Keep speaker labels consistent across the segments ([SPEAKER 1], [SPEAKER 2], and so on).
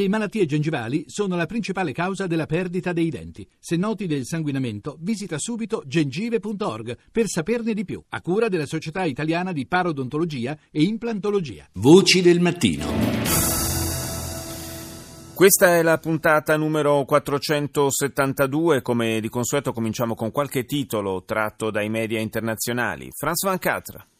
[SPEAKER 1] Le malattie gengivali sono la principale causa della perdita dei denti. Se noti del sanguinamento, visita subito gengive.org per saperne di più, a cura della Società Italiana di Parodontologia e Implantologia.
[SPEAKER 2] Voci del mattino.
[SPEAKER 3] Questa è la puntata numero 472, come di consueto cominciamo con qualche titolo tratto dai media internazionali. France 24.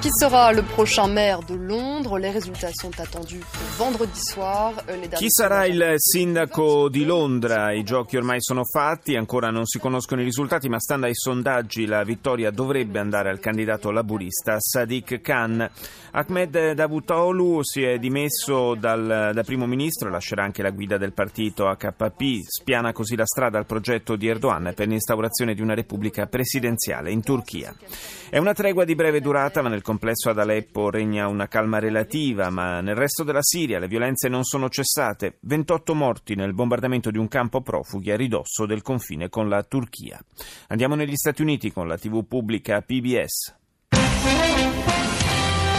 [SPEAKER 4] Qui sera le prochain maire de Londres? Les résultats sont attendus vendredi soir.
[SPEAKER 3] Euh, Chi sarà il sindaco di Londra? I giochi ormai sono fatti, ancora non si conoscono i risultati, ma stando ai sondaggi la vittoria dovrebbe andare al candidato laburista Sadiq Khan. Ahmed Davutoglu si è dimesso dal, da primo ministro e lascerà anche la guida del partito AKP, spiana così la strada al progetto di Erdogan per l'instaurazione di una repubblica presidenziale in Turchia. È una tregua di breve durata, ma nel complesso ad Aleppo regna una calma relativa, ma nel resto della Siria le violenze non sono cessate. 28 morti nel bombardamento di un campo profughi a ridosso del confine con la Turchia. Andiamo negli Stati Uniti con la TV pubblica PBS.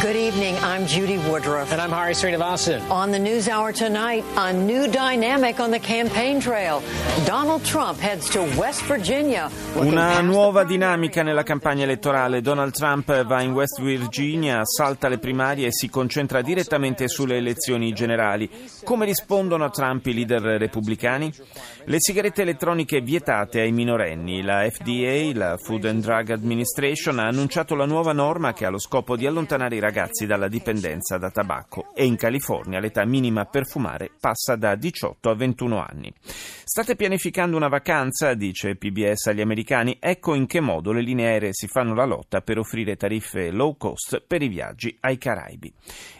[SPEAKER 5] Good evening. I'm Judy Woodruff.
[SPEAKER 6] And I'm Hari Srinivasan.
[SPEAKER 5] On the News Hour tonight, a new dynamic on the campaign trail. Donald Trump heads to West Virginia.
[SPEAKER 3] Una nuova dinamica nella campagna elettorale. Donald Trump va in West Virginia, salta le primarie e si concentra direttamente sulle elezioni generali. Come rispondono a Trump i leader repubblicani? Le sigarette elettroniche vietate ai minorenni. La FDA, la Food and Drug Administration, ha annunciato la nuova norma che ha lo scopo di allontanare i ragazzi ragazzi dalla dipendenza da tabacco e in California l'età minima per fumare passa da 18 a 21 anni. State pianificando una vacanza, dice PBS agli americani, ecco in che modo le linee aeree si fanno la lotta per offrire tariffe low cost per i viaggi ai Caraibi.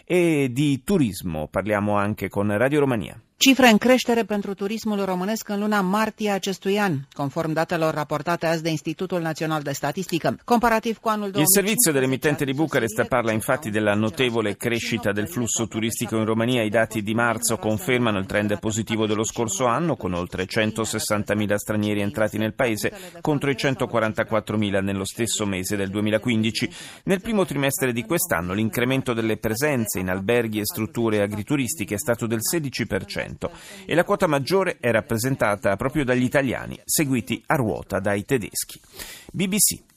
[SPEAKER 3] E di turismo parliamo anche con Radio Romania.
[SPEAKER 7] Cifre în creștere pentru turismul românesc în luna martie acestui an, conform datelor raportate azi de Institutul Național de Statistică. Comparativ cu anul 2015...
[SPEAKER 3] Il servizio dell'emittente di Bucarest parla infatti della notevole crescita del flusso turistico in Romania. I dati di marzo confermano il trend positivo dello scorso anno, con oltre 160.000 stranieri entrati nel paese contro i 144.000 nello stesso mese del 2015. Nel primo trimestre di quest'anno l'incremento delle presenze in alberghi e strutture agrituristiche è stato del 16% e la quota maggiore è rappresentata proprio dagli italiani, seguiti a ruota dai tedeschi. BBC.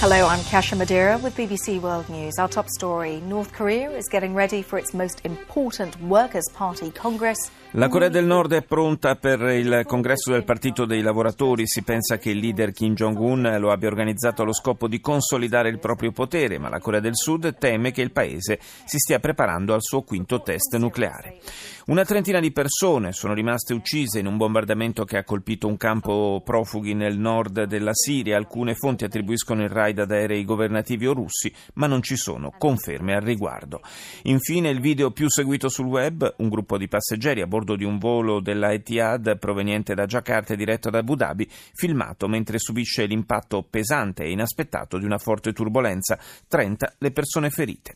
[SPEAKER 8] Hello, I'm Kasha Madeira with BBC World News. Our top story North Korea is getting ready for its most important Workers' Party Congress.
[SPEAKER 3] La Corea del Nord è pronta per il congresso del Partito dei Lavoratori. Si pensa che il leader Kim Jong-un lo abbia organizzato allo scopo di consolidare il proprio potere, ma la Corea del Sud teme che il paese si stia preparando al suo quinto test nucleare. Una trentina di persone sono rimaste uccise in un bombardamento che ha colpito un campo profughi nel nord della Siria. Alcune fonti attribuiscono il raid ad aerei governativi o russi, ma non ci sono conferme al riguardo. Infine, il video più seguito sul web, un gruppo di passeggeri a bordo di un volo della Etihad proveniente da Jakarta e diretto da Abu Dhabi, filmato mentre subisce l'impatto pesante e inaspettato di una forte turbolenza. 30 le persone ferite.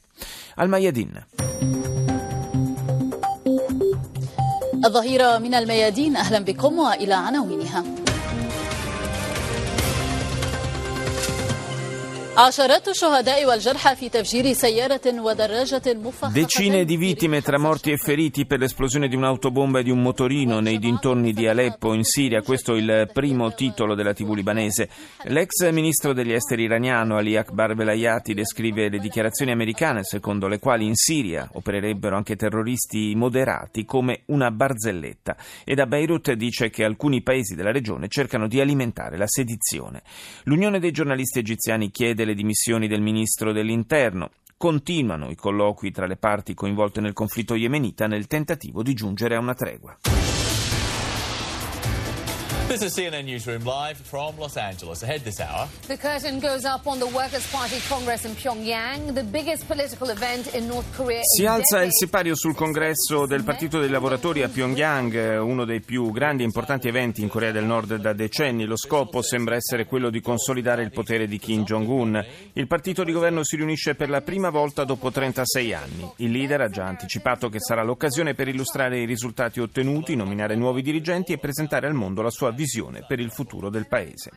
[SPEAKER 3] Al Mayadin.
[SPEAKER 9] الظهيرة من الميادين أهلا بكم وإلى عناوينها
[SPEAKER 3] Decine di vittime tra morti e feriti per l'esplosione di un'autobomba e di un motorino nei dintorni di Aleppo in Siria. Questo è il primo titolo della TV libanese. L'ex ministro degli esteri iraniano Ali Akbar Velayati descrive le dichiarazioni americane secondo le quali in Siria opererebbero anche terroristi moderati come una barzelletta e da Beirut dice che alcuni paesi della regione cercano di alimentare la sedizione. L'Unione dei giornalisti egiziani chiede le dimissioni del ministro dell'Interno. Continuano i colloqui tra le parti coinvolte nel conflitto yemenita nel tentativo di giungere a una tregua.
[SPEAKER 10] This is CNN Newsroom live from Los Angeles. Ahead this hour.
[SPEAKER 11] The curtain goes up on the Workers' Party Congress in Pyongyang, the biggest political event in North Korea.
[SPEAKER 3] Si alza il sipario sul congresso del Partito dei Lavoratori a Pyongyang, uno dei più grandi e importanti eventi in Corea del Nord da decenni. Lo scopo sembra essere quello di consolidare il potere di Kim Jong-un. Il partito di governo si riunisce per la prima volta dopo 36 anni. Il leader ha già anticipato che sarà l'occasione per illustrare i risultati ottenuti, nominare nuovi dirigenti e presentare al mondo la sua visione per il futuro del paese.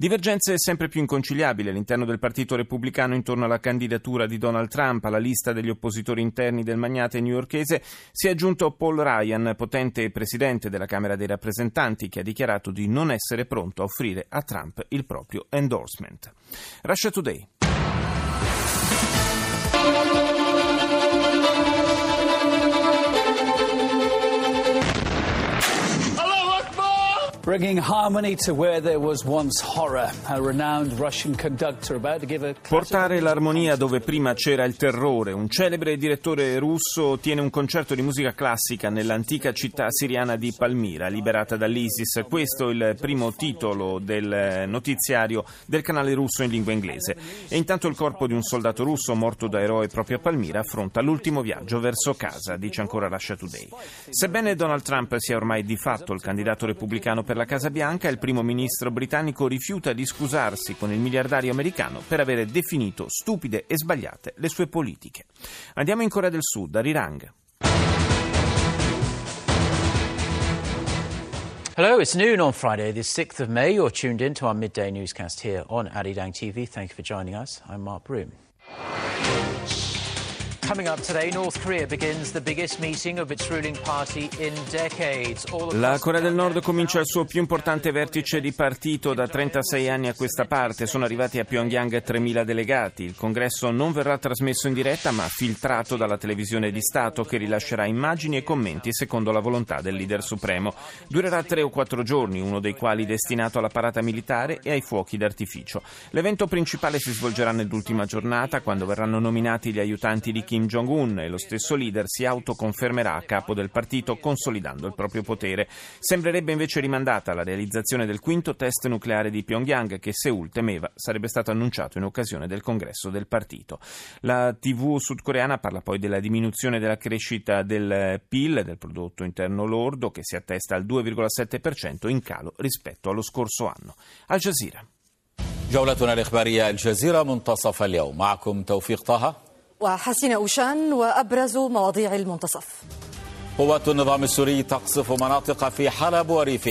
[SPEAKER 3] Divergenze sempre più inconciliabili all'interno del Partito Repubblicano intorno alla candidatura di Donald Trump alla lista degli oppositori interni del magnate newyorkese si è aggiunto Paul Ryan, potente presidente della Camera dei rappresentanti, che ha dichiarato di non essere pronto a offrire a Trump il proprio endorsement. Russia Today. Portare l'armonia dove prima c'era il terrore. Un celebre direttore russo tiene un concerto di musica classica nell'antica città siriana di Palmira, liberata dall'ISIS. Questo è il primo titolo del notiziario del canale russo in lingua inglese. E intanto il corpo di un soldato russo morto da eroe proprio a Palmira affronta l'ultimo viaggio verso casa, dice ancora Russia Today. Sebbene Donald Trump sia ormai di fatto il candidato repubblicano per la Casa Bianca, il primo ministro britannico rifiuta di scusarsi con il miliardario americano per aver definito stupide e sbagliate le sue politiche. Andiamo in Corea del Sud, a Rirang.
[SPEAKER 6] Hello, it's noon on Friday, the 6th of May. You're tuned in to our midday newscast here on Arirang TV. Thank you for joining us. I'm Mark Broom.
[SPEAKER 3] La Corea del Nord comincia il suo più importante vertice di partito da 36 anni a questa parte. Sono arrivati a Pyongyang 3.000 delegati. Il congresso non verrà trasmesso in diretta, ma filtrato dalla televisione di Stato che rilascerà immagini e commenti secondo la volontà del leader supremo. Durerà tre o quattro giorni, uno dei quali destinato alla parata militare e ai fuochi d'artificio. L'evento principale si svolgerà nell'ultima giornata, quando verranno nominati gli aiutanti di Kim Kim Jong-un e lo stesso leader si autoconfermerà a capo del partito consolidando il proprio potere. Sembrerebbe invece rimandata la realizzazione del quinto test nucleare di Pyongyang che Seoul temeva sarebbe stato annunciato in occasione del congresso del partito. La TV sudcoreana parla poi della diminuzione della crescita del PIL, del prodotto interno lordo, che si attesta al 2,7% in calo rispetto allo scorso anno. Al Jazeera.
[SPEAKER 12] جولتنا الإخبارية الجزيرة منتصف اليوم معكم توفيق طه
[SPEAKER 13] وحسين أوشان وأبرز مواضيع المنتصف.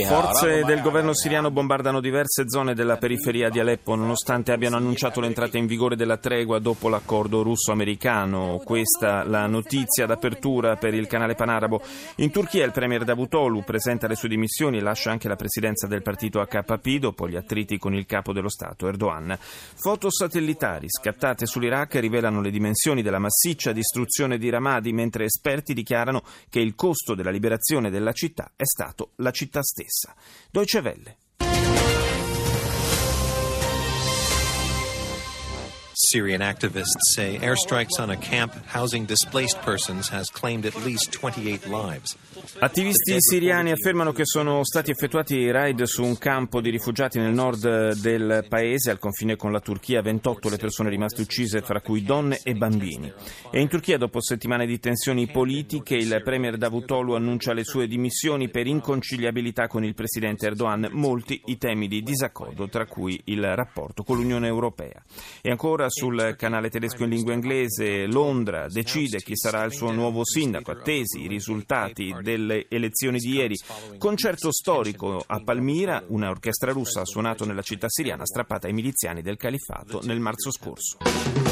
[SPEAKER 3] Forze del governo siriano bombardano diverse zone della periferia di Aleppo nonostante abbiano annunciato l'entrata in vigore della tregua dopo l'accordo russo-americano. Questa la notizia d'apertura per il canale panarabo. In Turchia il premier Davutoglu presenta le sue dimissioni e lascia anche la presidenza del partito AKP dopo gli attriti con il capo dello Stato Erdogan. Foto satellitari scattate sull'Iraq rivelano le dimensioni della massiccia distruzione di Ramadi mentre esperti dichiarano che il costo della liberazione della città è stato la città stessa. Deutsche Welle.
[SPEAKER 14] Syrian activists say airstrikes on a camp housing displaced persons has claimed at least 28 lives.
[SPEAKER 3] Attivisti siriani affermano che sono stati effettuati raid su un campo di rifugiati nel nord del paese, al confine con la Turchia, 28 le persone rimaste uccise, fra cui donne e bambini. E in Turchia, dopo settimane di tensioni politiche, il premier Davutoglu annuncia le sue dimissioni per inconciliabilità con il presidente Erdogan, molti i temi di disaccordo, tra cui il rapporto con l'Unione Europea. E ancora sul canale tedesco in lingua inglese, Londra decide chi sarà il suo nuovo sindaco, attesi i risultati delle elezioni di ieri. Concerto storico a Palmira, un'orchestra russa ha suonato nella città siriana strappata ai miliziani del califfato nel marzo scorso.